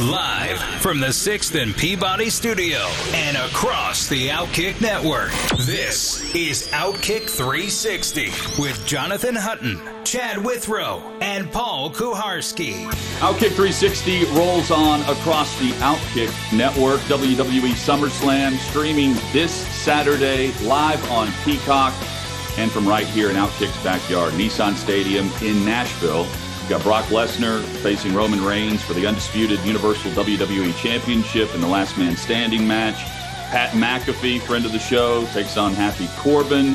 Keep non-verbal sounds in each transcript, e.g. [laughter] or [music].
Live from the 6th and Peabody studio and across the Outkick network, this is Outkick 360 with Jonathan Hutton, Chad Withrow, and Paul Kuharsky. Outkick 360 rolls on across the Outkick network. WWE SummerSlam streaming this Saturday live on Peacock and from right here in Outkick's backyard, Nissan Stadium in Nashville. We've got Brock Lesnar facing Roman Reigns for the undisputed Universal WWE Championship in the last man standing match. Pat McAfee, friend of the show, takes on Happy Corbin.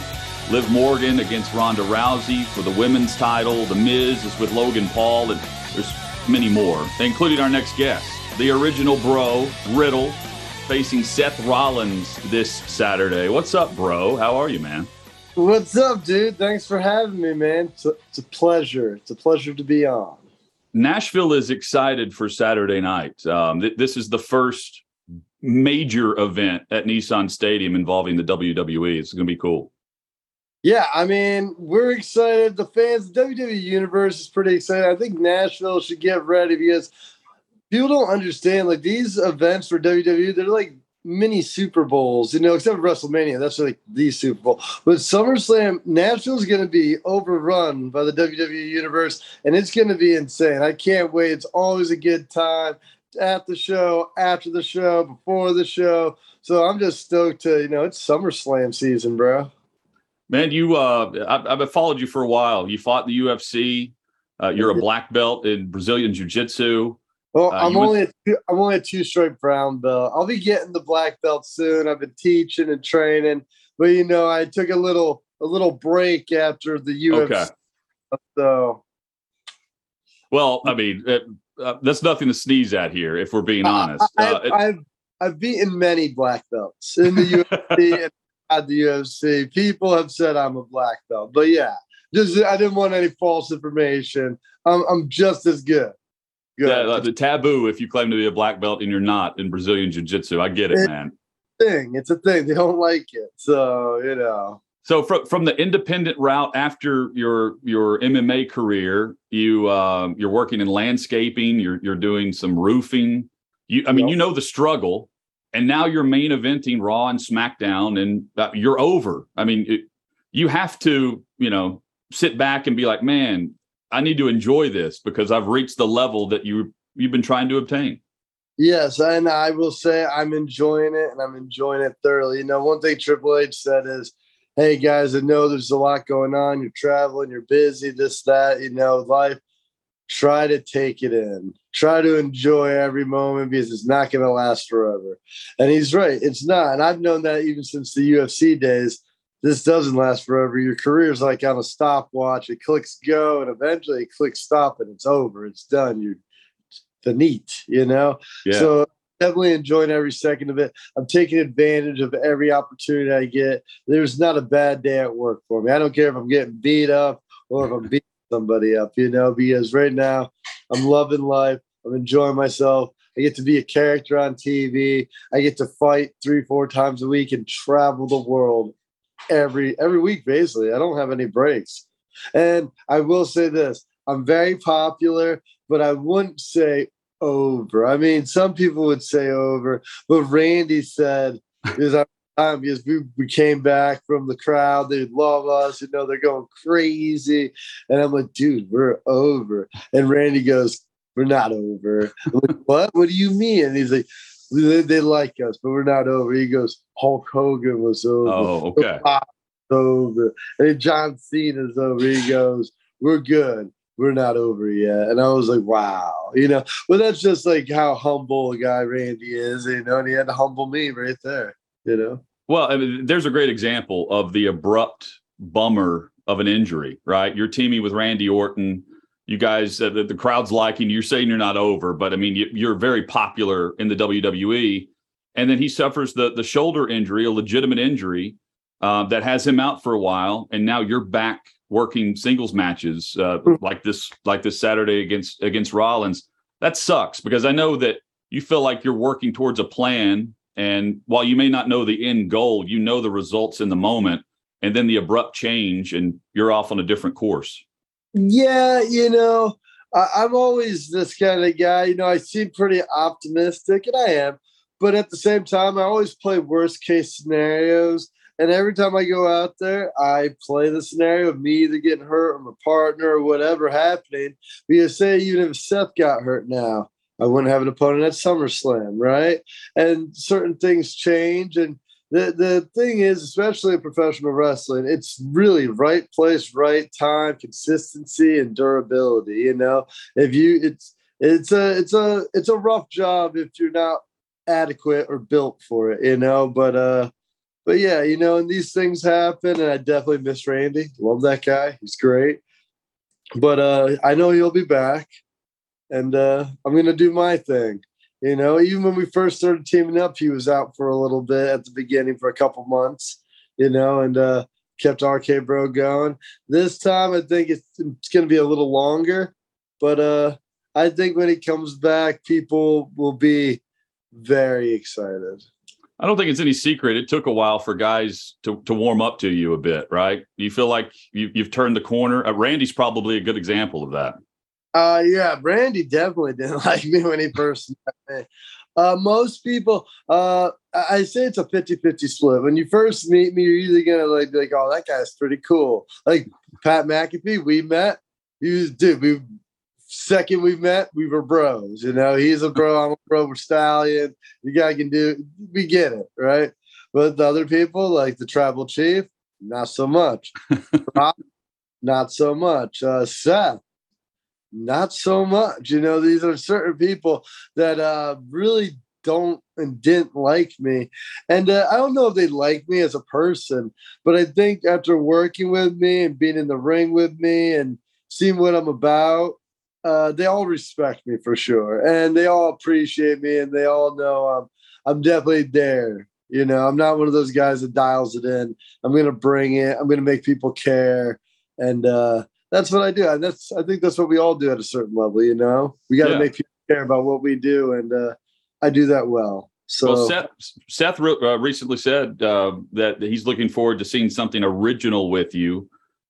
Liv Morgan against Ronda Rousey for the women's title. The Miz is with Logan Paul, and there's many more, including our next guest, the original bro, Riddle, facing Seth Rollins this Saturday. What's up, bro? How are you, man? What's up, dude? Thanks for having me, man. It's a, it's a pleasure. It's a pleasure to be on. Nashville is excited for Saturday night. Um, th- this is the first major event at Nissan Stadium involving the WWE. It's going to be cool. Yeah, I mean, we're excited. The fans, the WWE Universe is pretty excited. I think Nashville should get ready because people don't understand like these events for WWE, they're like mini Super Bowls, you know, except for WrestleMania. That's like the Super Bowl. But SummerSlam, Nashville's going to be overrun by the WWE Universe, and it's going to be insane. I can't wait. It's always a good time at the show, after the show, before the show. So I'm just stoked to, you know, it's SummerSlam season, bro. Man, you, uh, I've, I've followed you for a while. You fought in the UFC. Uh, you're a black belt in Brazilian Jiu Jitsu. Well, uh, I'm only a two, I'm only a two stripe brown belt. I'll be getting the black belt soon. I've been teaching and training, but you know, I took a little a little break after the UFC. Okay. So, well, I mean, it, uh, that's nothing to sneeze at here, if we're being honest. I, have uh, I've, I've beaten many black belts in the UFC [laughs] and at the UFC. People have said I'm a black belt, but yeah, just I didn't want any false information. I'm I'm just as good. Yeah, like the taboo if you claim to be a black belt and you're not in Brazilian Jiu Jitsu. I get it, man. Thing, it's a thing. They don't like it, so you know. So from from the independent route after your your MMA career, you um, you're working in landscaping. You're you're doing some roofing. You, I mean, yep. you know the struggle, and now you're main eventing Raw and SmackDown, and uh, you're over. I mean, it, you have to, you know, sit back and be like, man, I need to enjoy this because I've reached the level that you you've been trying to obtain. Yes, and I will say I'm enjoying it and I'm enjoying it thoroughly. You know, one thing Triple H said is, "Hey guys, I know there's a lot going on. You're traveling, you're busy, this, that. You know, life. Try to take it in. Try to enjoy every moment because it's not going to last forever." And he's right. It's not. And I've known that even since the UFC days this doesn't last forever. Your career is like on a stopwatch. It clicks go and eventually it clicks stop and it's over. It's done. You're the neat, you know? Yeah. So definitely enjoying every second of it. I'm taking advantage of every opportunity I get. There's not a bad day at work for me. I don't care if I'm getting beat up or if I'm beating somebody up, you know, because right now I'm loving life. I'm enjoying myself. I get to be a character on TV. I get to fight three, four times a week and travel the world every every week basically. I don't have any breaks. And I will say this, I'm very popular, but I wouldn't say over. I mean, some people would say over, but Randy said is our time because we, we came back from the crowd. They love us, you know, they're going crazy. And I'm like, dude, we're over. And Randy goes, We're not over. I'm like, what? What do you mean? And he's like, they, they like us, but we're not over. He goes, Hulk Hogan was over. Oh, okay. Over. And John Cena's over. He goes, we're good. We're not over yet. And I was like, wow. You know, well, that's just like how humble a guy Randy is, you know, and he had to humble me right there, you know. Well, I mean, there's a great example of the abrupt bummer of an injury, right? You're teaming with Randy Orton you guys, uh, the, the, crowd's liking. You're saying you're not over, but I mean, you, are very popular in the WWE. and then he suffers the the shoulder injury, a legitimate injury uh, that has him out for a while, and now you're back working singles matches uh, hmm. like this like this Saturday against against Rollins. That sucks because I know that you feel like you're working towards a plan, and while you may not know the end goal, you know the results in the moment, and then the abrupt change, and you're off on a different course. Yeah, you know, I, am always this kind of guy. You know, I seem pretty optimistic, and I am, but at the same time, I always play worst case scenarios. And every time I go out there, I play the scenario of me either getting hurt or my partner or whatever happening. Because say even if Seth got hurt now, I wouldn't have an opponent at SummerSlam, right? And certain things change. And the, the thing is, especially in professional wrestling, it's really right place, right time, consistency, and durability. You know, if you it's it's a it's a it's a rough job if you're not adequate or built for it, you know. But uh but yeah, you know, and these things happen, and I definitely miss Randy. Love that guy; he's great. But uh, I know he'll be back, and uh, I'm gonna do my thing. You know, even when we first started teaming up, he was out for a little bit at the beginning for a couple months. You know, and uh, kept RK Bro going. This time, I think it's, it's going to be a little longer, but uh, I think when he comes back, people will be very excited. I don't think it's any secret. It took a while for guys to, to warm up to you a bit, right? You feel like you, have turned the corner. Uh, Randy's probably a good example of that. Uh, yeah, Randy definitely didn't [laughs] like me when he first met me. Uh, most people, uh, I say it's a 50 50 split. When you first meet me, you're either going to like, be like, oh, that guy's pretty cool. Like Pat McAfee, we met. He was, dude, we second we met, we were bros. You know, he's a bro, I'm a bro, we're stallion. You guys can do we get it, right? But the other people, like the tribal chief, not so much. [laughs] not so much. Uh, Seth, not so much. You know, these are certain people that uh, really don't and didn't like me. And uh, I don't know if they like me as a person, but I think after working with me and being in the ring with me and seeing what I'm about, uh, they all respect me for sure, and they all appreciate me, and they all know I'm I'm definitely there. You know, I'm not one of those guys that dials it in. I'm gonna bring it. I'm gonna make people care, and uh, that's what I do. And that's I think that's what we all do at a certain level. You know, we got to yeah. make people care about what we do, and uh, I do that well. So well, Seth, Seth uh, recently said uh, that he's looking forward to seeing something original with you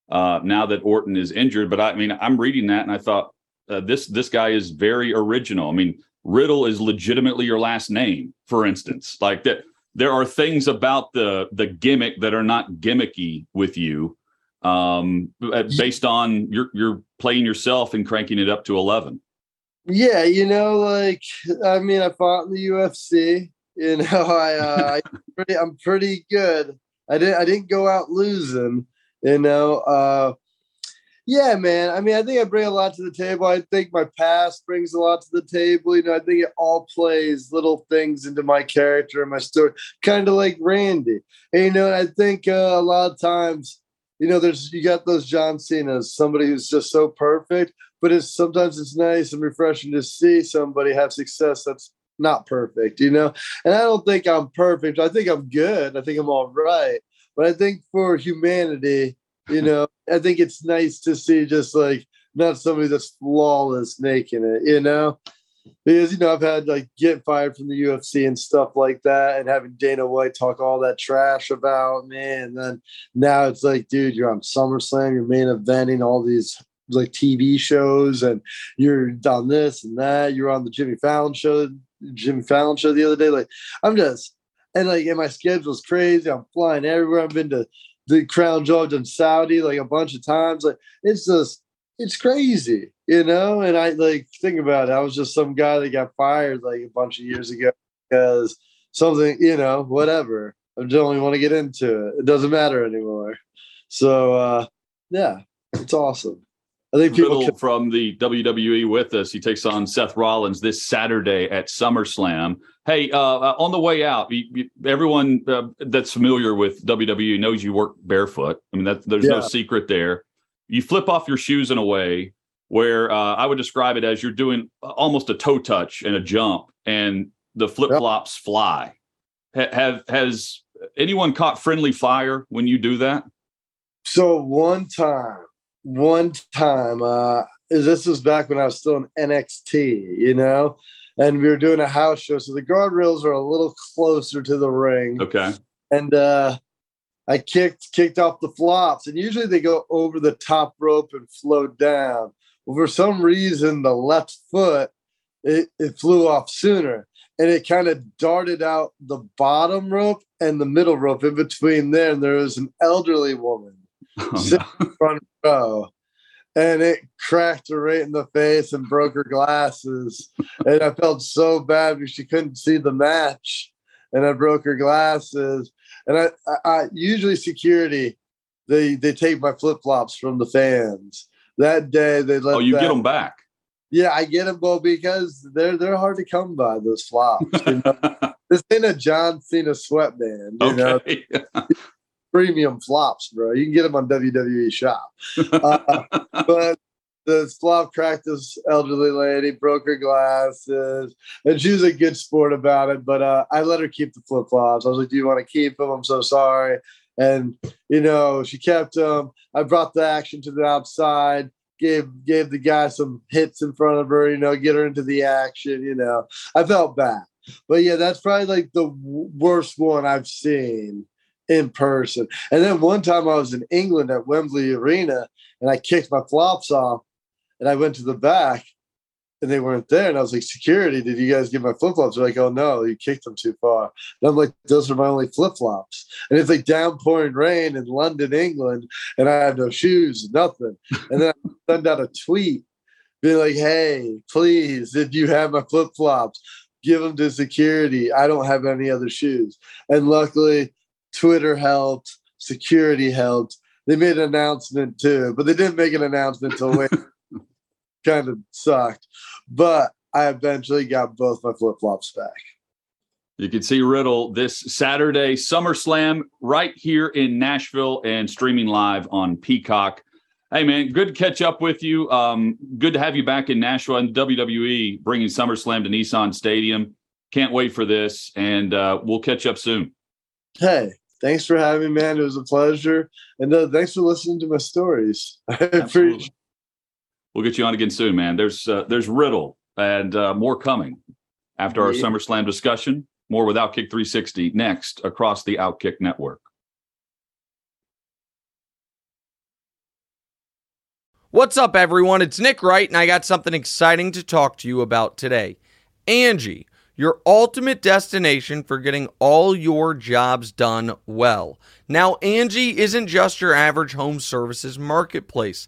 uh, now that Orton is injured. But I mean, I'm reading that and I thought, uh, this this guy is very original. I mean, Riddle is legitimately your last name, for instance. Like that, there are things about the the gimmick that are not gimmicky with you, um, uh, based on you're you're playing yourself and cranking it up to eleven. Yeah, you know, like I mean, I fought in the UFC. You [laughs] know, I, uh, I pretty, I'm pretty good. I didn't I didn't go out losing. You know, uh, yeah, man. I mean, I think I bring a lot to the table. I think my past brings a lot to the table. You know, I think it all plays little things into my character and my story, kind of like Randy. And, you know, I think uh, a lot of times, you know, there's you got those John Cena's, somebody who's just so perfect, but it's sometimes it's nice and refreshing to see somebody have success that's not perfect, you know. And I don't think I'm perfect. I think I'm good. I think I'm all right. But I think for humanity, you know, I think it's nice to see just like not somebody that's flawless making it, you know? Because, you know, I've had like get fired from the UFC and stuff like that, and having Dana White talk all that trash about me. And then now it's like, dude, you're on SummerSlam, you're main eventing all these like TV shows, and you're on this and that. You're on the Jimmy Fallon show, Jimmy Fallon show the other day. Like, I'm just, and like, and my schedule's crazy. I'm flying everywhere. I've been to the crown jewel in Saudi like a bunch of times. Like it's just it's crazy, you know. And I like think about it. I was just some guy that got fired like a bunch of years ago because something, you know, whatever. I don't even want to get into it. It doesn't matter anymore. So uh yeah, it's awesome. I think people can- from the WWE with us. He takes on Seth Rollins this Saturday at SummerSlam. Hey, uh, uh, on the way out, you, you, everyone uh, that's familiar with WWE knows you work barefoot. I mean, that, there's yeah. no secret there. You flip off your shoes in a way where uh, I would describe it as you're doing almost a toe touch and a jump, and the flip flops yep. fly. Ha- have has anyone caught friendly fire when you do that? So one time, one time, uh, this was back when I was still in NXT, you know, and we were doing a house show. So the guardrails are a little closer to the ring. Okay. And uh, I kicked kicked off the flops, and usually they go over the top rope and float down. Well, for some reason, the left foot it, it flew off sooner, and it kind of darted out the bottom rope and the middle rope in between there. And there was an elderly woman [laughs] Oh, sitting in front row, and it cracked her right in the face and broke her glasses. and I felt so bad because she couldn't see the match, and I broke her glasses. And I, I, I usually security, they they take my flip flops from the fans. That day they let. Oh, you that, get them back. Yeah, I get them both because they're they're hard to come by. Those flops. You know? [laughs] this ain't a John Cena sweatband. You know, Okay. premium flops, bro. You can get them on WWE Shop. Uh, [laughs] but the flop cracked this elderly lady, broke her glasses, and she was a good sport about it. But uh, I let her keep the flip flops. I was like, "Do you want to keep them?" I'm so sorry. And you know, she kept them. I brought the action to the outside. Gave gave the guy some hits in front of her. You know, get her into the action. You know, I felt bad. But yeah, that's probably like the worst one I've seen in person. And then one time I was in England at Wembley Arena and I kicked my flops off and I went to the back and they weren't there. And I was like, Security, did you guys get my flip flops? They're like, Oh no, you kicked them too far. And I'm like, Those are my only flip flops. And it's like downpouring rain in London, England, and I have no shoes, nothing. And then I [laughs] send out a tweet being like, Hey, please, if you have my flip flops, give them to security. I don't have any other shoes. And luckily, Twitter helped, security helped. They made an announcement too, but they didn't make an announcement until later. [laughs] kind of sucked. But I eventually got both my flip flops back. You can see Riddle this Saturday, SummerSlam, right here in Nashville and streaming live on Peacock. Hey, man, good to catch up with you. Um, good to have you back in Nashville and WWE bringing SummerSlam to Nissan Stadium. Can't wait for this, and uh, we'll catch up soon. Hey, thanks for having me, man. It was a pleasure. And uh, thanks for listening to my stories. [laughs] I appreciate We'll get you on again soon, man. There's uh, there's Riddle and uh, more coming after our Yeah. SummerSlam discussion. More with Outkick 360 next across the Outkick network. What's up, everyone? It's Nick Wright, and I got something exciting to talk to you about today. Angie, your ultimate destination for getting all your jobs done well. Now, Angie isn't just your average home services marketplace.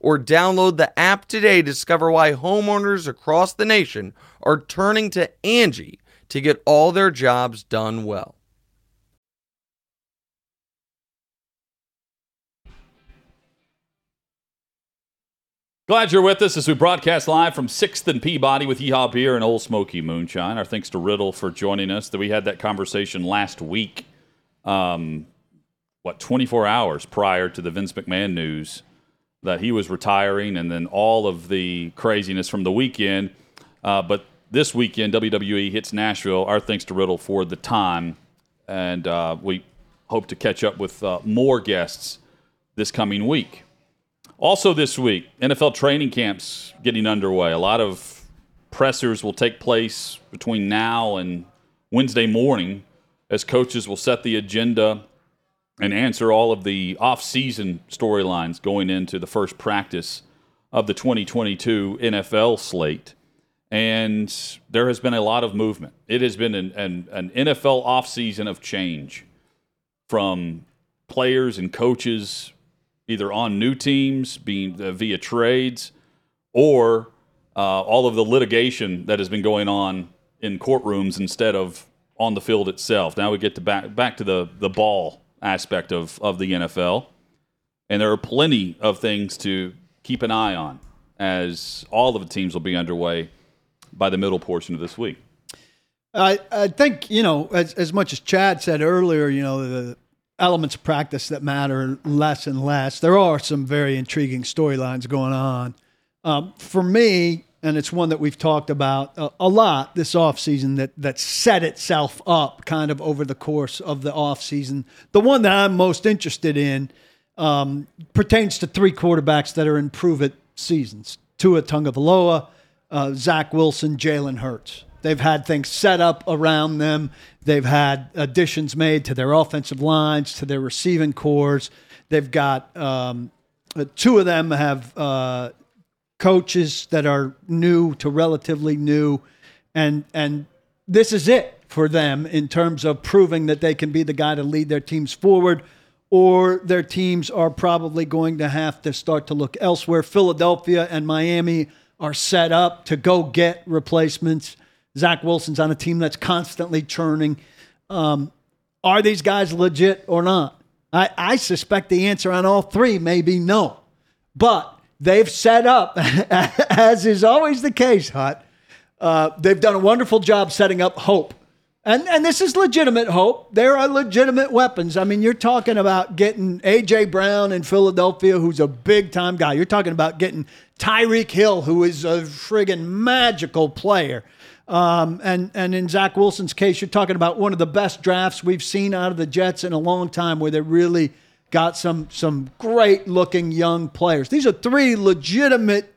or download the app today to discover why homeowners across the nation are turning to Angie to get all their jobs done well. Glad you're with us as we broadcast live from 6th and Peabody with Yeehaw Beer and Ole Smoky Moonshine. Our thanks to Riddle for joining us. That we had that conversation last week, um, what, 24 hours prior to the Vince McMahon news that he was retiring and then all of the craziness from the weekend. Uh, but this weekend, WWE hits Nashville. Our thanks to Riddle for the time. And uh, we hope to catch up with uh, more guests this coming week. Also, this week, NFL training camps getting underway. A lot of pressers will take place between now and Wednesday morning as coaches will set the agenda and answer all of the off-season storylines going into the first practice of the 2022 NFL slate. And there has been a lot of movement. It has been an, an, an NFL offseason of change from players and coaches either on new teams being uh, via trades or uh, all of the litigation that has been going on in courtrooms instead of on the field itself. Now we get to back back to the the ball aspect of of the NFL, and there are plenty of things to keep an eye on as all of the teams will be underway by the middle portion of this week. I I think you know as as much as Chad said earlier, you know the elements of practice that matter less and less. There are some very intriguing storylines going on. Um, for me, and it's one that we've talked about a, a lot this offseason that that set itself up kind of over the course of the offseason. The one that I'm most interested in um, pertains to three quarterbacks that are in prove it seasons: Tua Tagovailoa, uh, Zach Wilson, Jalen Hurts. They've had things set up around them. They've had additions made to their offensive lines, to their receiving corps. They've got um, uh, two of them have uh, coaches that are new to relatively new, and and this is it for them in terms of proving that they can be the guy to lead their teams forward, or their teams are probably going to have to start to look elsewhere. Philadelphia and Miami are set up to go get replacements. Zach Wilson's on a team that's constantly churning. Um, are these guys legit or not? I, I suspect the answer on all three may be no. But they've set up, [laughs] as is always the case, Hut. Uh, they've done a wonderful job setting up hope. And, and this is legitimate hope. There are legitimate weapons. I mean, you're talking about getting A.J. Brown in Philadelphia, who's a big time guy. You're talking about getting Tyreek Hill, who is a friggin' magical player. Um, and, and in Zach Wilson's case, you're talking about one of the best drafts we've seen out of the Jets in a long time where they're really – got some some great looking young players. These are three legitimate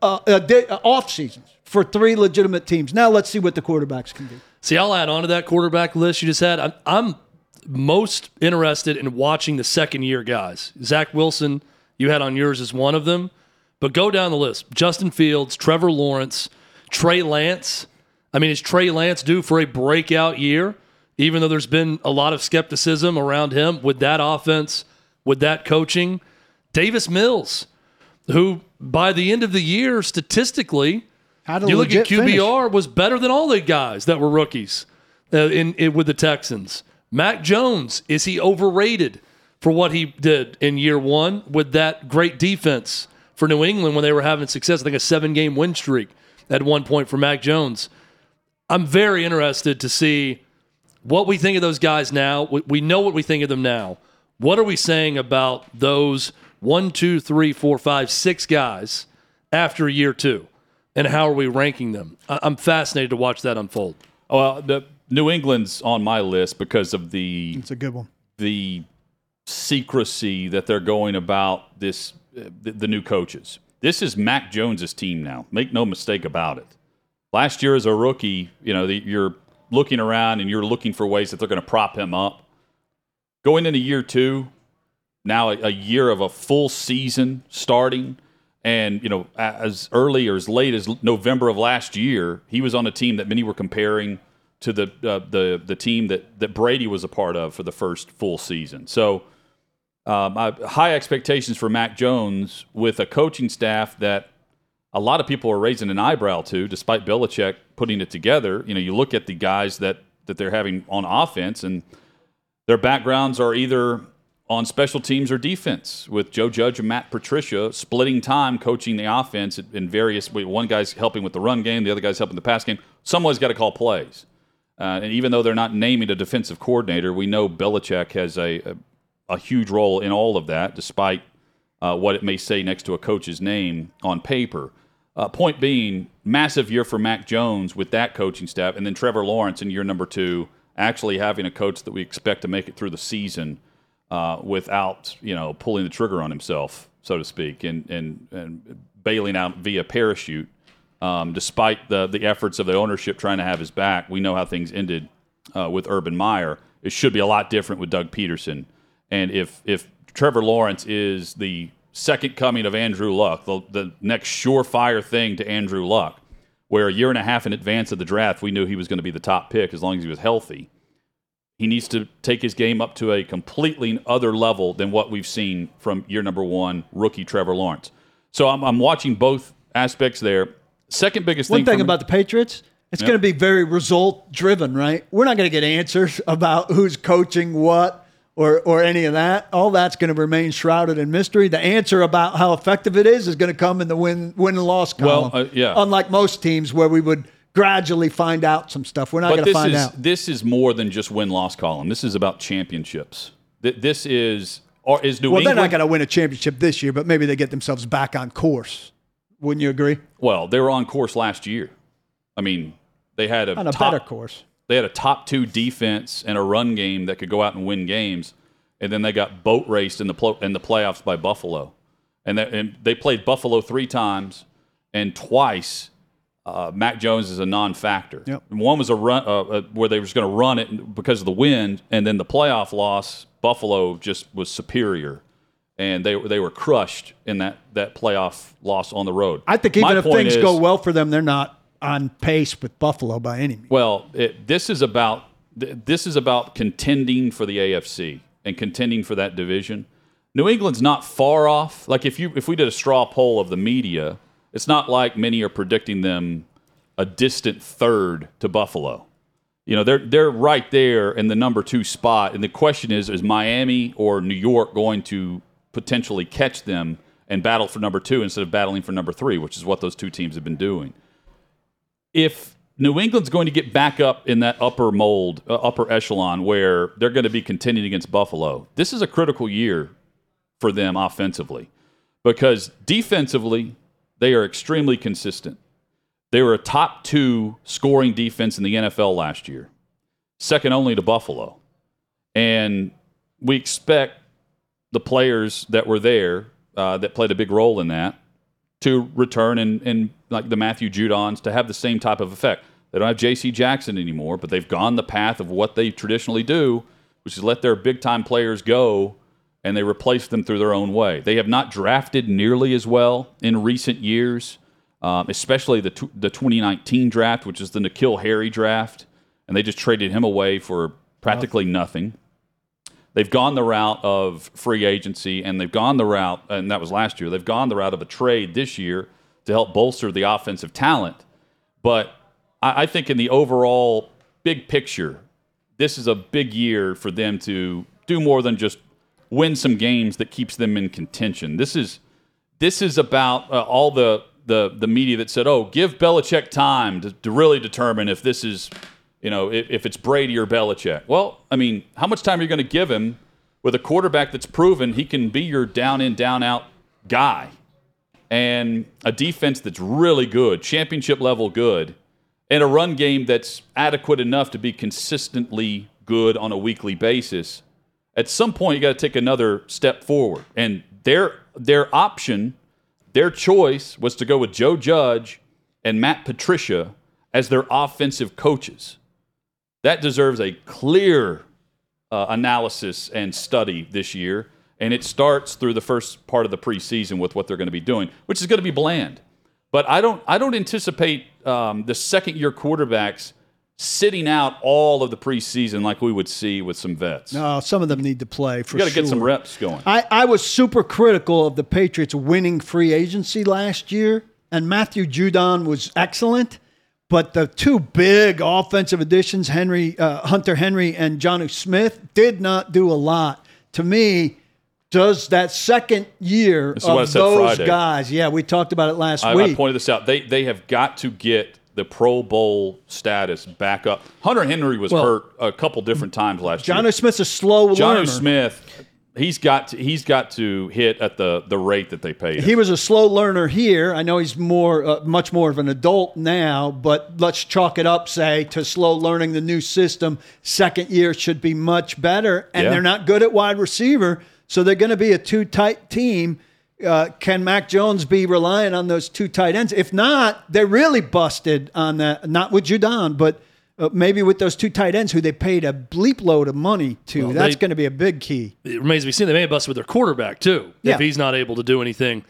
uh, uh, off seasons for three legitimate teams. Now let's see what the quarterbacks can do. See, I'll add on to that quarterback list you just had. I'm, I'm most interested in watching the second year guys. Zach Wilson, you had on yours as one of them, but go down the list: Justin Fields, Trevor Lawrence, Trey Lance. I mean, is Trey Lance due for a breakout year? Even though there's been a lot of skepticism around him with that offense, with that coaching. Davis Mills, who by the end of the year, statistically, you look at QBR, finish. was better than all the guys that were rookies uh, in, in with the Texans. Mac Jones, is he overrated for what he did in year one with that great defense for New England when they were having success? I think a seven game win streak at one point for Mac Jones. I'm very interested to see what we think of those guys now. We know what we think of them now. What are we saying about those one, two, three, four, five, six guys after year two? And how are we ranking them? I'm fascinated to watch that unfold. Well, the New England's on my list because of the. It's a good one. The secrecy that they're going about this, uh, the, the new coaches. This is Mac Jones's team now. Make no mistake about it. Last year as a rookie, you know, the, you're looking around and you're looking for ways that they're going to prop him up. Going into year two, now a, year of a full season starting, and you know as early or as late as November of last year, he was on a team that many were comparing to the uh, the the team that that Brady was a part of for the first full season. So. Um, I, high expectations for Mac Jones with a coaching staff that a lot of people are raising an eyebrow to, despite Belichick putting it together. You know, you look at the guys that that they're having on offense, and their backgrounds are either on special teams or defense. With Joe Judge and Matt Patricia splitting time coaching the offense in various. One guy's helping with the run game, the other guy's helping the pass game. Someone's got to call plays. Uh, and even though they're not naming a defensive coordinator, we know Belichick has a, a, a huge role in all of that, despite uh, what it may say next to a coach's name on paper. Uh, point being, massive year for Mac Jones with that coaching staff, and then Trevor Lawrence in year number two, actually having a coach that we expect to make it through the season uh, without you know pulling the trigger on himself, so to speak, and and, and bailing out via parachute. Um, despite the the efforts of the ownership trying to have his back, we know how things ended uh, with Urban Meyer. It should be a lot different with Doug Pederson, And if if Trevor Lawrence is the second coming of Andrew Luck, the, the next surefire thing to Andrew Luck, where a year and a half in advance of the draft we knew he was going to be the top pick as long as he was healthy. He needs to take his game up to a completely other level than what we've seen from year number one rookie Trevor Lawrence. So I'm, I'm watching both aspects there. Second biggest One thing, thing for me- about the Patriots, it's Yep. going to be very result driven, right? We're not going to get answers [laughs] about who's coaching what or or any of that. All that's going to remain shrouded in mystery. The answer about how effective it is is going to come in the win win and loss Well, column. uh, yeah. Unlike most teams where we would gradually find out some stuff. We're not going to find is out. this is more than just win loss column. This is about championships. Th- This is or is New Well, they're not going to win a championship this year, but maybe they get themselves back on course. Wouldn't you agree? well, they were on course last year. I mean, they had a On a top, better course. They had a top two defense and a run game that could go out and win games, and then they got boat raced in the pl- in the playoffs by Buffalo, and, that, and they played Buffalo three times, and twice uh, Mac Jones is a non-factor. Yep. One was a run uh, uh, where they was going to run it because of the wind, and then the playoff loss, Buffalo just was superior, and they they were crushed in that that playoff loss on the road. I think My even if things is- go well for them, they're not on pace with Buffalo by any means. well, it, this is about this is about contending for the AFC and contending for that division. New England's not far off. Like if you if we did a straw poll of the media, it's not like many are predicting them a distant third to Buffalo. You know, they're they're right there in the number 2 spot and the question is is Miami or New York going to potentially catch them and battle for number 2 instead of battling for number 3, which is what those two teams have been doing if New England's going to get back up in that upper mold, uh, upper echelon where they're going to be contending against Buffalo, this is a critical year for them offensively because defensively, they are extremely consistent. They were a top two scoring defense in the NFL last year, second only to Buffalo. And we expect the players that were there uh, that played a big role in that to return and, and like the Matthew Judons to have the same type of effect. They don't have J.C. Jackson anymore, but they've gone the path of what they traditionally do, which is let their big time players go and they replace them through their own way. They have not drafted nearly as well in recent years, um, especially the tw- the 2019 draft, which is the N'Keal Harry draft, and they just traded him away for practically nothing. They've gone the route of free agency, and they've gone the route, and that was last year. They've gone the route of a trade this year to help bolster the offensive talent. But I, I think in the overall big picture, this is a big year for them to do more than just win some games that keeps them in contention. This is this is about uh, all the, the the media that said, "Oh, give Belichick time to, to really determine if this is, you know, if, if it's Brady or Belichick." Well, I mean, how much time are you going to give him with a quarterback that's proven he can be your down in down out guy, and a defense that's really good, championship level good, and a run game that's adequate enough to be consistently good on a weekly basis? at some point you got to take another step forward. And their their option, their choice was to go with Joe Judge and Matt Patricia as their offensive coaches. That deserves a clear uh, analysis and study this year. And it starts through the first part of the preseason with what they're going to be doing, which is going to be bland. But I don't I don't anticipate um, the second year quarterbacks sitting out all of the preseason like we would see with some vets. No, some of them need to play for You got to sure. get some reps going. I, I was super critical of the Patriots winning free agency last year, and Matthew Judon was excellent. But the two big offensive additions, Henry, uh, Hunter Henry and Jonnu Smith, did not do a lot. To me, does that second year This is what I of those guys? Yeah, we talked about it last I, I pointed this out. They they have got to get the Pro Bowl status back up. Hunter Henry was Well- hurt a couple different times last year. Jonnu year. Smith's a slow Jonnu learner. Smith, he's got to, he's got to hit at the the rate that they paid. him. He was a slow learner here. I know he's more, uh, much more of an adult now, but let's chalk it up, say, to slow learning the new system. Second year should be much better, and Yeah. they're not good at wide receiver, so they're going to be a two tight team. Uh, can Mac Jones be relying on those two tight ends? If not, they're really busted on that. Not with Judon, but Uh, maybe with those two tight ends who they paid a bleep load of money to, Well, that's going to be a big key. It remains to be seen. They may have busted with their quarterback too Yeah. if he's not able to do anything.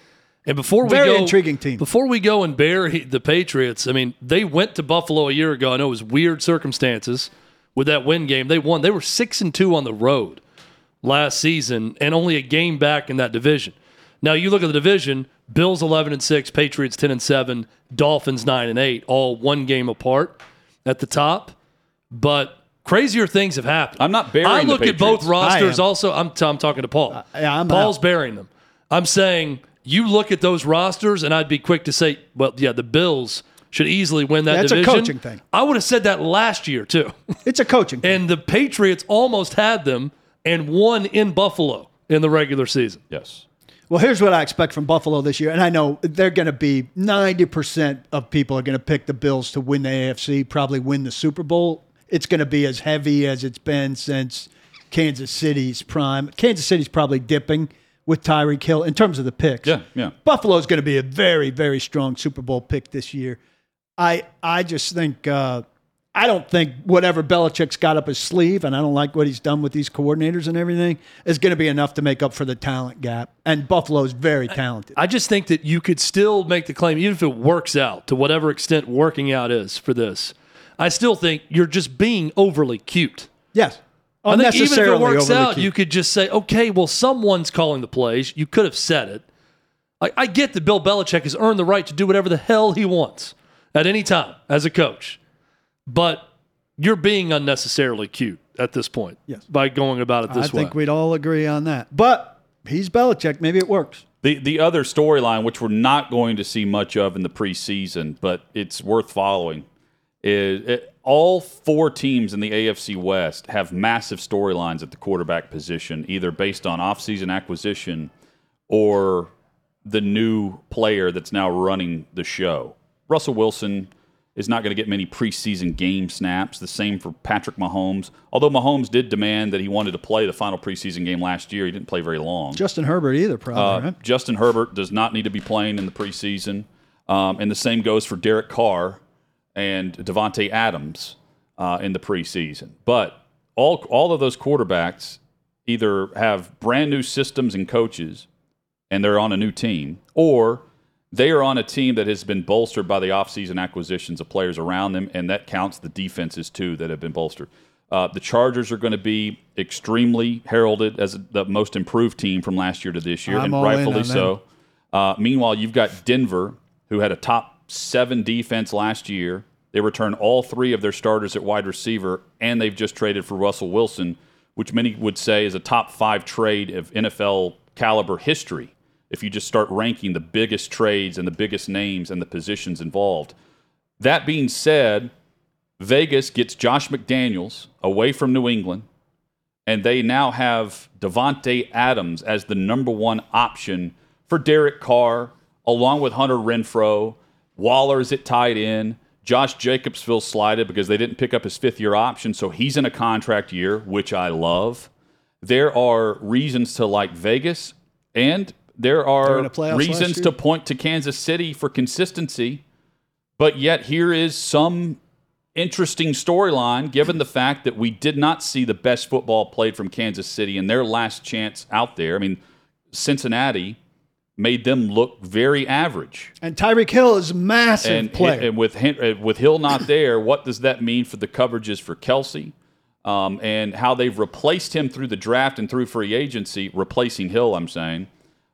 And before we Very go, intriguing team. Before we go and bury the Patriots, I mean, they went to Buffalo a year ago. I know it was weird circumstances with that win game. They won. They were six and two on the road last season, and only a game back in that division. Now you look at the division: Bills eleven and six, Patriots ten and seven, Dolphins nine and eight, all one game apart at the top. But crazier things have happened. I'm not burying I look at both rosters. Also, I'm, I'm talking to Paul. Uh, yeah, I'm Paul's out. burying them. I'm saying you look at those rosters, and I'd be quick to say, well, yeah, the Bills should easily win that That's a coaching thing. I would have said that last year too. It's a coaching [laughs] thing. and the Patriots almost had them and one in Buffalo in the regular season. Yes. Well, here's what I expect from Buffalo this year. And I know they're going to be 90% of people are going to pick the Bills to win the AFC, probably win the Super Bowl. It's going to be as heavy as it's been since Kansas City's prime. Kansas City's probably dipping with Tyreek Hill in terms of the picks. Yeah, yeah. Buffalo's going to be a very, very strong Super Bowl pick this year. I I just think uh, I don't think whatever Belichick's got up his sleeve, and I don't like what he's done with these coordinators and everything, is going to be enough to make up for the talent gap. And Buffalo's very talented. I just think that you could still make the claim, even if it works out to whatever extent working out is for this. I still think you're just being overly cute. yes, I think even if it works out, cute. you could just say, okay, well, someone's calling the plays. You could have said it. Like, I get that Bill Belichick has earned the right to do whatever the hell he wants at any time as a coach, but you're being unnecessarily cute at this point Yes. by going about it this I way. I think we'd all agree on that. But he's Belichick. Maybe it works. The the other storyline, which we're not going to see much of in the preseason, but it's worth following, is it, all four teams in the AFC West have massive storylines at the quarterback position, either based on offseason acquisition or the new player that's now running the show. Russell Wilson is not going to get many preseason game snaps. The same for Patrick Mahomes. Although Mahomes did demand that he wanted to play the final preseason game last year, he didn't play very long. Justin Herbert either, probably. Uh, right? Justin Herbert does not need to be playing in the preseason, um, and the same goes for Derek Carr and Davante Adams uh, in the preseason. But all all of those quarterbacks either have brand new systems and coaches, and they're on a new team, or they are on a team that has been bolstered by the offseason acquisitions of players around them, and that counts the defenses too that have been bolstered. Uh, the Chargers are going to be extremely heralded as the most improved team from last year to this year, I'm and rightfully so. Uh, meanwhile, you've got Denver, who had a top seven defense last year. They returned all three of their starters at wide receiver, and they've just traded for Russell Wilson, which many would say is a top five trade of NFL caliber history. If you just start ranking the biggest trades and the biggest names and the positions involved. That being said, Vegas gets Josh McDaniels away from New England, and they now have Davante Adams as the number one option for Derek Carr, along with Hunter Renfrow. Waller's at tight end. Josh Jacobs feels slighted because they didn't pick up his fifth year option, so he's in a contract year, which I love. There are reasons to like Vegas, and there are in the playoffs last reasons to point to Kansas City for consistency. But yet, here is some interesting storyline given the fact that we did not see the best football played from Kansas City in their last chance out there. I mean, Cincinnati made them look very average. And Tyreek Hill is massive And, player. and with uh, with Hill not there, what does that mean for the coverages for Kelce? Um, and how they've replaced him through the draft and through free agency, replacing Hill, I'm saying,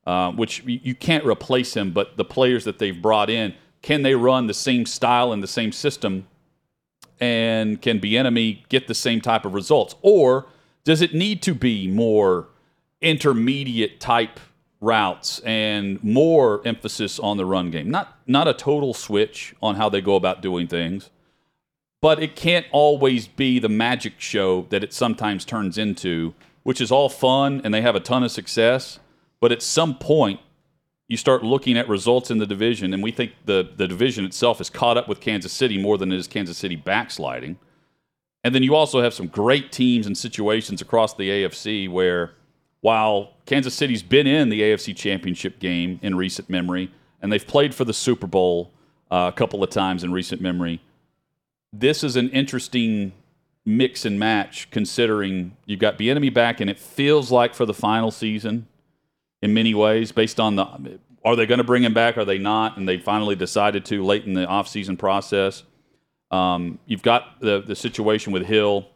uh, which you, can't replace him, but the players that they've brought in, can they run the same style and the same system and can Bieniemy get the same type of results? Or does it need to be more intermediate type routes and more emphasis on the run game? Not not a total switch on how they go about doing things, but it can't always be the magic show that it sometimes turns into, which is all fun and they have a ton of success, but at some point you start looking at results in the division, and we think the, the division itself is caught up with Kansas City more than it is Kansas City backsliding. And then you also have some great teams and situations across the AFC where, while Kansas City's been in the AFC Championship game in recent memory, and they've played for the Super Bowl uh, a couple of times in recent memory, this is an interesting mix and match considering you've got Bieniemy back, and it feels like for the final season, in many ways, based on the are they going to bring him back? Are they not? And they finally decided to late in the offseason process. Um, you've got the the situation with Hill,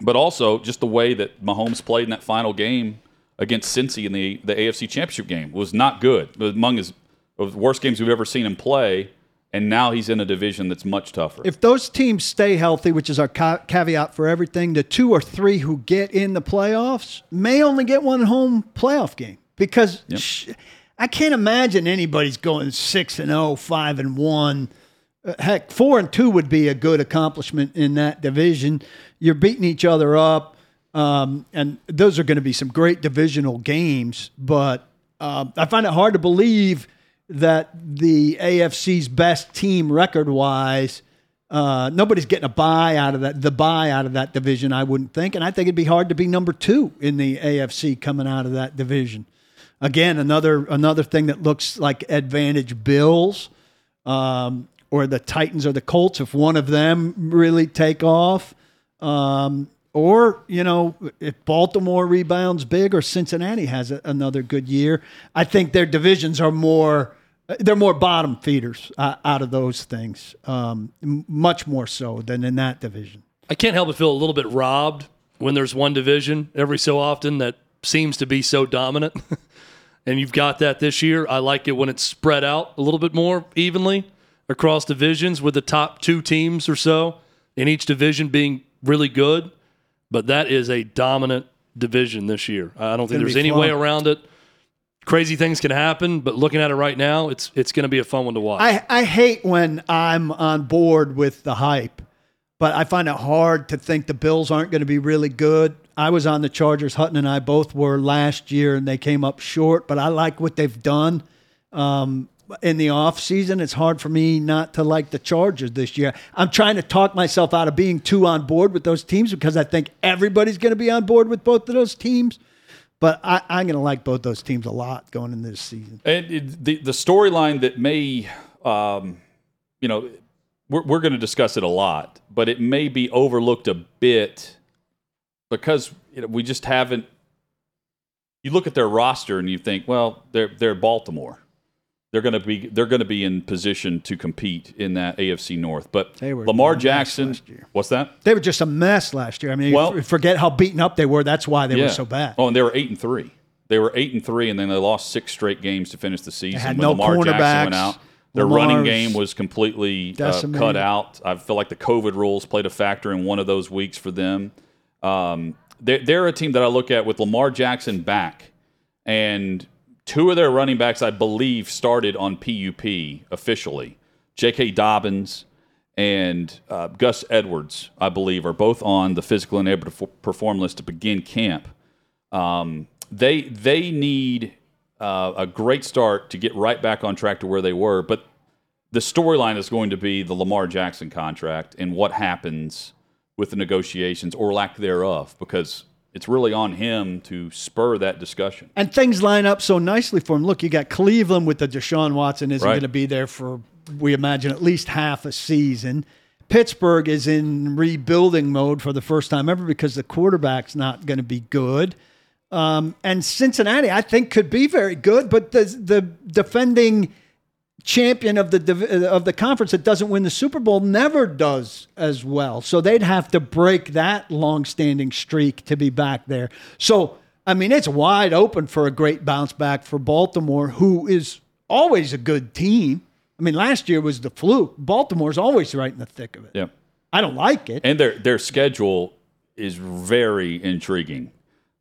but also just the way that Mahomes played in that final game against Cincy in the the AFC Championship game was not good. Among his worst games we've ever seen him play. And now he's in a division that's much tougher. If those teams stay healthy, which is our ca- caveat for everything, the two or three who get in the playoffs may only get one home playoff game because Yep. sh- I can't imagine anybody's going six and 0, 5 and one. Uh, Heck, four and two would be a good accomplishment in that division. You're beating each other up, um, and those are going to be some great divisional games. But uh, I find it hard to believe that the AFC's best team record wise, uh, nobody's getting a buy out of that. The buy out of that division, I wouldn't think, and I think it'd be hard to be number two in the AFC coming out of that division. Again, another another thing that looks like advantage Bills um, or the Titans or the Colts if one of them really take off. Um, or, you know, if Baltimore rebounds big or Cincinnati has a, another good year, I think their divisions are more, they're more bottom feeders uh, out of those things, um, much more so than in that division. I can't help but feel a little bit robbed when there's one division every so often that seems to be so dominant. [laughs] and you've got that this year. I like it when it's spread out a little bit more evenly across divisions with the top two teams or so in each division being really good. But that is a dominant division this year. I don't think there's any fun. way around it. Crazy things can happen, but looking at it right now, it's it's going to be a fun one to watch. I, I hate when I'm on board with the hype, but I find it hard to think the Bills aren't going to be really good. I was on the Chargers. Hutton and I both were last year, and they came up short. But I like what they've done um, in the off season. It's hard for me not to like the Chargers this year. I'm trying to talk myself out of being too on board with those teams because I think everybody's going to be on board with both of those teams. But I, I'm going to like both those teams a lot going into this season. And it, the the storyline that may, um, you know, we're, we're going to discuss it a lot, but it may be overlooked a bit because you know, we just haven't. You look at their roster and you think, well, they're they're Baltimore. They're going to be they're going to be in position to compete in that AFC North. But They Lamar Jackson, what's that? They were just a mess last year. I mean, Well- forget how beaten up they were. That's why they were so bad. Oh, and they were eight and three. They were eight and three, and then they lost six straight games to finish the season. had when no Lamar Jackson went out. Their Lamar running game was completely uh, cut out. I feel like the COVID rules played a factor in one of those weeks for them. Um, they're, they're a team that I look at with Lamar Jackson back, and two of their running backs, I believe, started on PUP officially. J.K. Dobbins and uh, Gus Edwards, I believe, are both on the physical and able to perform list to begin camp. Um, they they need uh, a great start to get right back on track to where they were. But the storyline is going to be the Lamar Jackson contract and what happens with the negotiations or lack thereof, because it's really on him to spur that discussion. And things line up so nicely for him. Look, you got Cleveland with the Deshaun Watson isn't Right. going to be there for, we imagine, at least half a season. Pittsburgh is in rebuilding mode for the first time ever because the quarterback's not going to be good. Um, and Cincinnati, I think, could be very good, but the the defending champion of the uh, of the conference that doesn't win the Super Bowl never does as well. So they'd have to break that long-standing streak to be back there. So I mean, it's wide open for a great bounce back for Baltimore, who is always a good team. I mean, last year was the fluke. Baltimore's always right in the thick of it. Yeah. I don't like it. and their their schedule is very intriguing.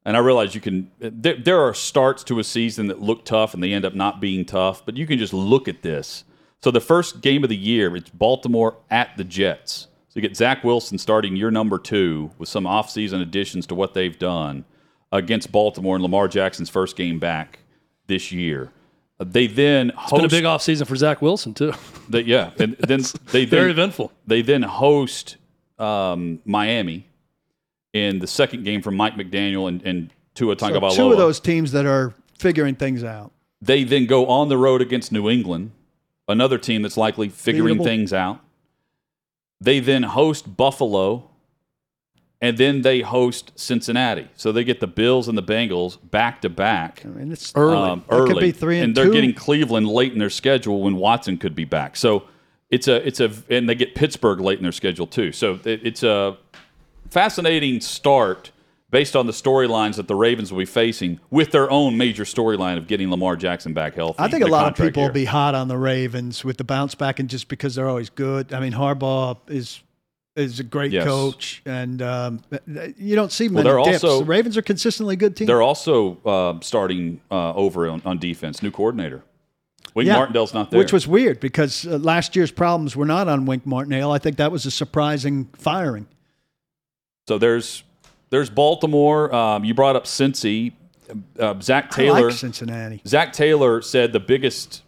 And I realize you can. There, there are starts to a season that look tough, and they end up not being tough. But you can just look at this. So the first game of the year, it's Baltimore at the Jets. So you get Zach Wilson starting year number two with some offseason additions to what they've done against Baltimore and Lamar Jackson's first game back this year. Uh, They then host. Been a big offseason for Zach Wilson too. they- yeah, and then [laughs] they Very then, eventful. they then host um, Miami in the second game from Mike McDaniel and, and Tua So Tagovailoa. two of those teams that are figuring things out. They then go on the road against New England, another team that's likely figuring Beatable. things out. They then host Buffalo, and then they host Cincinnati. So they get the Bills and the Bengals back to back. I mean, it's Early. um, That could be three and they're two. getting Cleveland late in their schedule when Watson could be back. So it's a it's a and they get Pittsburgh late in their schedule too. So it, it's a fascinating start based on the storylines that the Ravens will be facing with their own major storyline of getting Lamar Jackson back healthy. I think a lot of people will be hot on the Ravens with the bounce back, and just because they're always good. I mean, Harbaugh is is a great Yes. coach, and um, you don't see Well, many they're dips. also- the Ravens are consistently good team. They're also uh, starting uh, over on, on defense, new coordinator. Wink Yeah, Martindale's not there. Which was weird because uh, last year's problems were not on Wink Martindale. I think that was a surprising firing. So there's there's Baltimore. Um, you brought up Cincy. Uh, Zac I Taylor. like Cincinnati. Zac Taylor said the biggest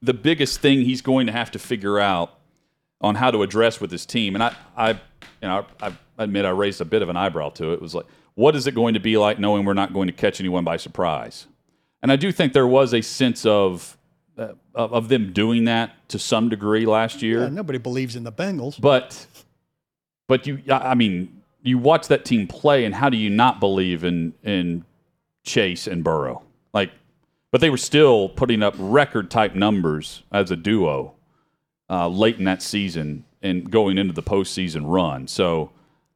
the biggest thing he's going to have to figure out on how to address with his team, and I, I you know, I, I admit I raised a bit of an eyebrow to it. It was like, what is it going to be like knowing we're not going to catch anyone by surprise? And I do think there was a sense of uh, of, them doing that to some degree last year. Yeah, nobody believes in the Bengals. But but you I mean you watch that team play and how do you not believe in in Chase and Burrow? Like but they were still putting up record type numbers as a duo uh, late in that season and going into the postseason run. So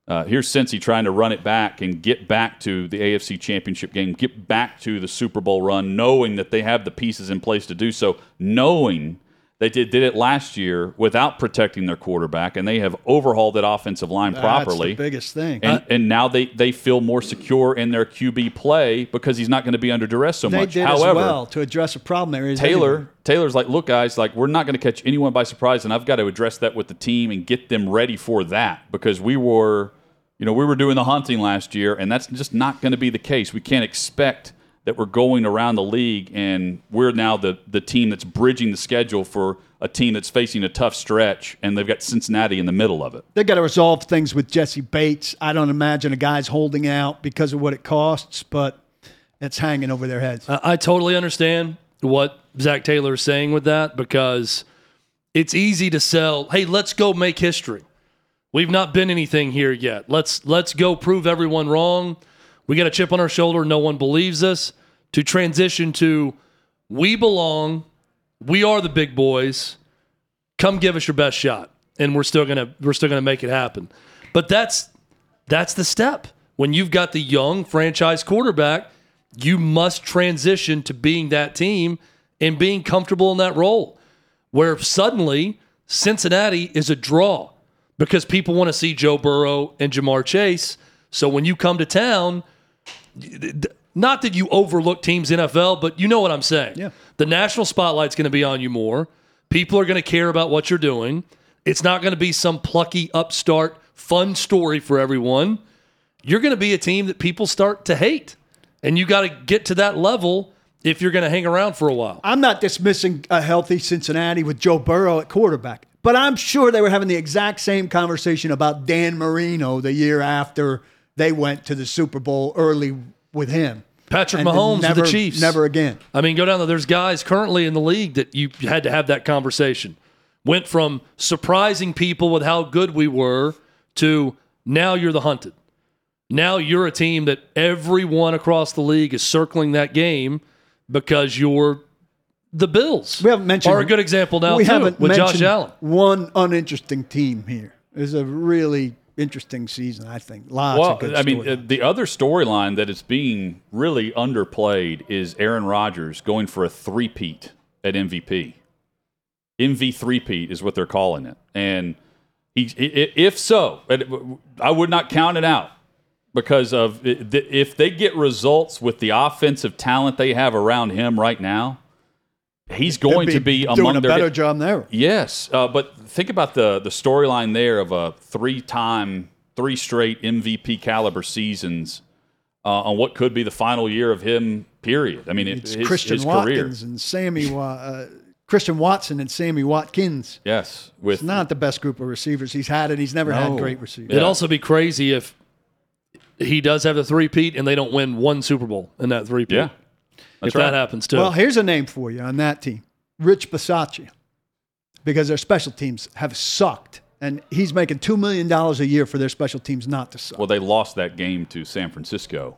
uh, here's Cincy trying to run it back and get back to the AFC Championship game, get back to the Super Bowl run, knowing that they have the pieces in place to do so, knowing they did, did it last year without protecting their quarterback, and they have overhauled that offensive line properly. That's the biggest thing. and, uh, and now they, they feel more secure in their QB play because he's not going to be under duress so they much. did However, as well to address a problem there. Is Taylor Taylor's like, look, guys, like we're not going to catch anyone by surprise, and I've got to address that with the team and get them ready for that because we were, you know, we were doing the hunting last year, and that's just not going to be the case. We can't expect that we're going around the league and we're now the the team that's bridging the schedule for a team that's facing a tough stretch, and they've got Cincinnati in the middle of it. They've got to resolve things with Jessie Bates. I don't imagine a guy's holding out because of what it costs, but it's hanging over their heads. I, I totally understand what Zac Taylor is saying with that because it's easy to sell. Hey, let's go make history. We've not been anything here yet. Let's let's go prove everyone wrong. We got a chip on our shoulder. No one believes us. To transition to we belong. We are the big boys. Come give us your best shot, and we're still gonna we're still gonna make it happen. But that's that's the step. When you've got the young franchise quarterback, you must transition to being that team and being comfortable in that role. Where suddenly Cincinnati is a draw because people want to see Joe Burrow and Ja'Marr Chase. So when you come to town, not that you overlook teams NFL, but you know what I'm saying. Yeah. The national spotlight's going to be on you more. People are going to care about what you're doing. It's not going to be some plucky upstart fun story for everyone. You're going to be a team that people start to hate. And you got to get to that level if you're going to hang around for a while. I'm not dismissing a healthy Cincinnati with Joe Burrow at quarterback, but I'm sure they were having the exact same conversation about Dan Marino the year after they went to the Super Bowl early with him. Patrick And Mahomes never, of the Chiefs. Never again. I mean, go down there. There's guys currently in the league that you had to have that conversation. Went from surprising people with how good we were to now you're the hunted. Now you're a team that everyone across the league is circling that game because you're the Bills. We haven't mentioned are a good example now we too, haven't with Josh Allen. One uninteresting team here is a really interesting season, I think. Lots well, of good I mean, uh, storylines. the other storyline that is being really underplayed is Aaron Rodgers going for a three-peat at MVP. MV three-peat is what they're calling it, and he, if so, I would not count it out because of if they get results with the offensive talent they have around him right now, he's going They'd to be doing among a their better job there. Yes, uh, but think about the the storyline there of a three-time, three straight MVP caliber seasons uh, on what could be the final year of him. Period. I mean, it, It's his, Christian his career. Watkins and Sammy Wa- uh, Christian Watson and Sammy Watkins. Yes, with It's not the best group of receivers he's had, and he's never had great receivers. It'd also be crazy if he does have the three-peat and they don't win one Super Bowl in that three-peat. yeah. If That's that happens too. Well, here's a name for you on that team Rich Bisaccia, because their special teams have sucked and he's making two million dollars a year for their special teams not to suck. Well, they lost that game to San Francisco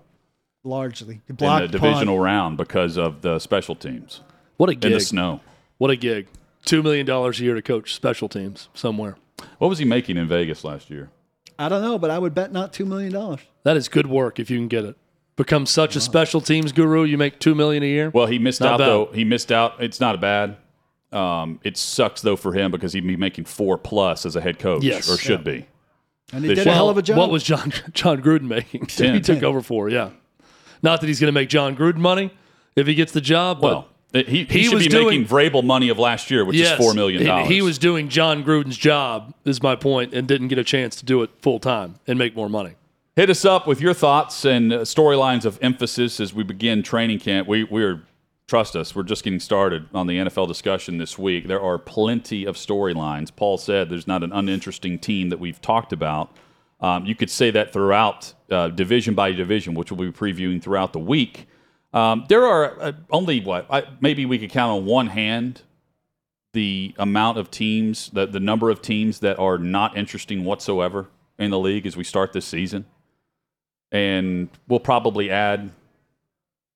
largely, in blocked the punt. divisional round because of the special teams What a gig. in the gig. snow. What a gig. $2 million a year to coach special teams somewhere. What was he making in Vegas last year? I don't know, but I would bet not two million dollars. That is good work if you can get it. Become such a special teams guru, you make 2 million a year. Well, he missed Not out bad. though. He missed out. It's not a bad. Um, it sucks though for him because he'd be making four plus as a head coach, Yes. or should be. And he This did a year. hell of a job. What was Jon [laughs] Jon Gruden making? that [laughs] he Ten. took over for, yeah. Not that he's going to make Jon Gruden money if he gets the job, Well, it- he, he, he should was be doing- making Vrabel money of last year, which yes, is four million dollars. He, he was doing Jon Gruden's job, is my point, and didn't get a chance to do it full time and make more money. Hit us up with your thoughts and uh, storylines of emphasis as we begin training camp. We we're trust us, we're just getting started on the NFL discussion this week. There are plenty of storylines. Paul said there's not an uninteresting team that we've talked about. Um, you could say that throughout uh, division by division, which we'll be previewing throughout the week. Um, there are uh, only what I, maybe we could count on one hand the amount of teams, the, the number of teams that are not interesting whatsoever in the league as we start this season. And we'll probably add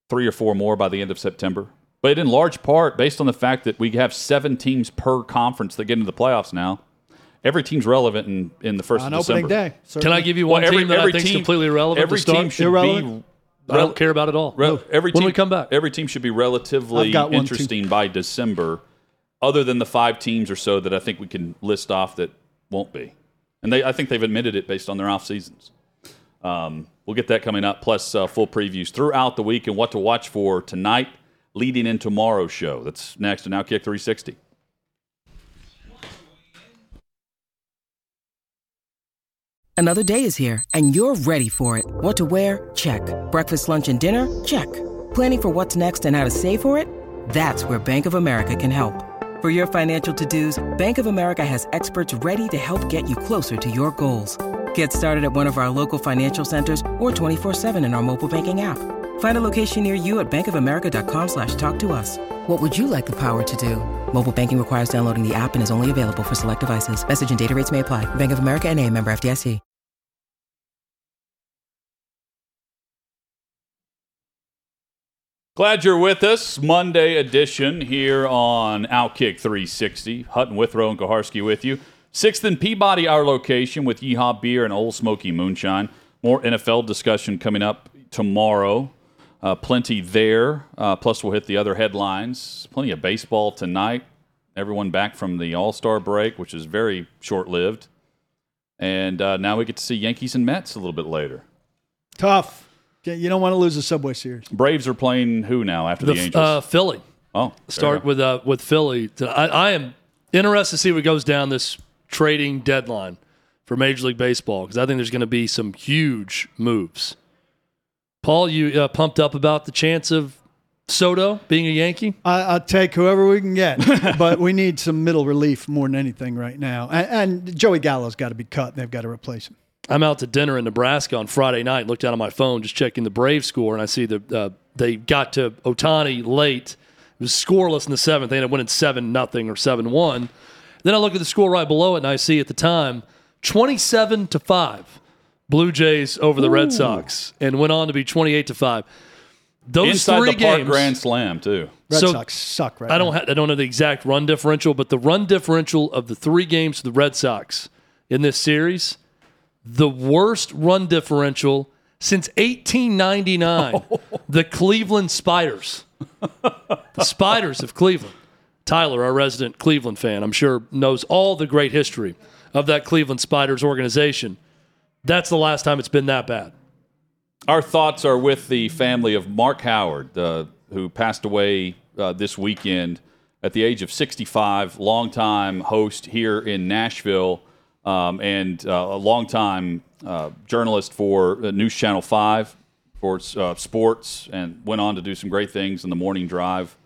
three or four more by the end of September. But in large part, based on the fact that we have seven teams per conference that get into the playoffs now, every team's relevant in, in the first on of opening December. day? Can I give you Well, one every, team that every I think is team, completely irrelevant Every to start? team should Irrelevant? be I don't care about it all. Re- every when team, we come back. every team should be relatively I've one, too. interesting by December, other than the five teams or so that I think we can list off that won't be. And they, I think they've admitted it based on their off seasons. Um, we'll get that coming up, plus uh, full previews throughout the week and what to watch for tonight, leading in tomorrow's show. That's next on Outkick 360. Another day is here, and you're ready for it. What to wear? Check. Breakfast, lunch, and dinner? Check. Planning for what's next and how to save for it? That's where Bank of America can help. For your financial to-dos, Bank of America has experts ready to help get you closer to your goals. Get started at one of our local financial centers or 24-7 in our mobile banking app. Find a location near you at bankofamerica.com slash talk to us. What would you like the power to do? Mobile banking requires downloading the app and is only available for select devices. Message and data rates may apply. Bank of America and a member FDIC. Glad you're with us. Monday edition here on Outkick 360. Hutton Withrow and Koharski with you. Sixth and Peabody, our location with Yeehaw Beer and Ole Smoky Moonshine. More NFL discussion coming up tomorrow. Uh, plenty there. Uh, plus, we'll hit the other headlines. Plenty of baseball tonight. Everyone back from the All Star break, which is very short lived. And uh, now we get to see Yankees and Mets a little bit later. Tough. You don't want to lose the Subway Series. Braves are playing who now after the, The, Angels? uh, Philly. oh, Start with uh, with Philly. I, I am interested to see what goes down this trading deadline for Major League Baseball because I think there's going to be some huge moves. Paul, you uh, pumped up about the chance of Soto being a Yankee? I, I'll take whoever we can get, [laughs] but we need some middle relief more than anything right now. And, and Joey Gallo's got to be cut. They've got to replace him. I'm out to dinner in Nebraska on Friday night. Looked down on my phone, just checking the Brave score, and I see the uh, they got to Ohtani late. It was scoreless in the seventh. They ended up winning seven nothing or seven one. Then I look at the score right below it, and I see at the time twenty seven to five, Blue Jays over the Red Sox, and went on to be twenty eight to five. Those Inside three the Park games, Grand Slam too. Red So, Sox suck right I don't now. ha- I don't know the exact run differential, but the run differential of the three games for the Red Sox in this series, the worst run differential since 1899. [laughs] the Cleveland Spiders, the Spiders of Cleveland. Tyler, our resident Cleveland fan, I'm sure knows all the great history of that Cleveland Spiders organization. That's the last time it's been that bad. Our thoughts are with the family of Mark Howard, uh, who passed away uh, this weekend at the age of 65, longtime host here in Nashville, um, and uh, a longtime uh, journalist for uh, News Channel 5 for uh, sports, and went on to do some great things in the morning drive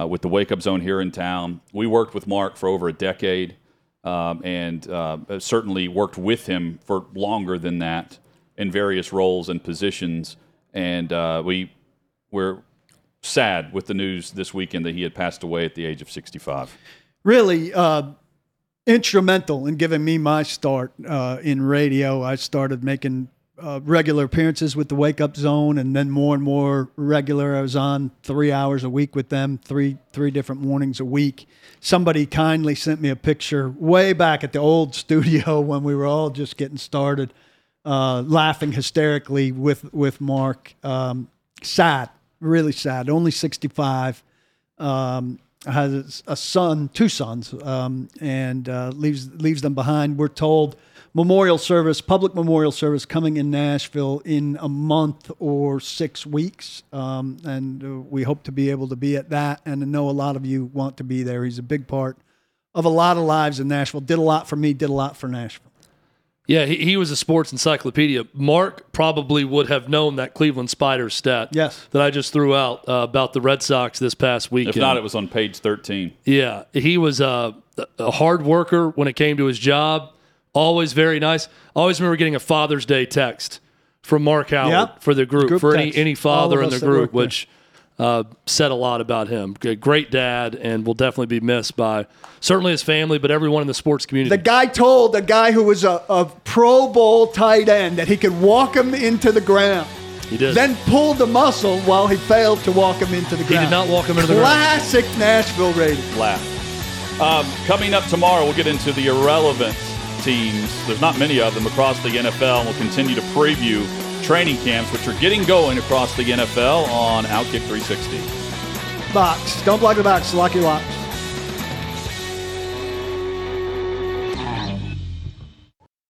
uh, with the Wake Up Zone here in town. We worked with Mark for over a decade um, and uh, certainly worked with him for longer than that in various roles and positions. And uh, we were sad with the news this weekend that he had passed away at the age of 65. Really, uh, instrumental in giving me my start uh, in radio. I started making uh, regular appearances with the Wake Up Zone, and then more and more regular. I was on three hours a week with them, three three different mornings a week. Somebody kindly sent me a picture way back at the old [laughs] studio when we were all just getting started, uh, laughing hysterically with with Mark. Um, sad, really sad. Only sixty five. Um, has a son, two sons, um, and uh, leaves leaves them behind. We're told memorial service, public memorial service, coming in Nashville in a month or six weeks, um, and uh, we hope to be able to be at that. And I know a lot of you want to be there. He's a big part of a lot of lives in Nashville. Did a lot for me. Did a lot for Nashville. Yeah, he, he was a sports encyclopedia. Mark probably would have known that Cleveland Spiders stat. Yes. That I just threw out uh, about the Red Sox this past weekend. If not, it was on page 13. Yeah, he was uh, a hard worker when it came to his job. Always very nice. Always remember getting a Father's Day text from Mark Howard Yep. for the group, Group for any text. any All father in the group, work there. which uh, said a lot about him. G- Great dad, and will definitely be missed by certainly his family, but everyone in the sports community. The guy told the guy who was a, a Pro Bowl tight end that he could walk him into the ground. he did. Then pulled the muscle while he failed to walk him into the ground. he did not walk him into the ground. Classic Nashville radio. laugh. Um, coming up tomorrow, we'll get into the irrelevant teams. There's not many of them across the NFL, and we'll continue to preview training camps, which are getting going across the NFL on Outkick 360. Box. Don't block the box. Lock your locks.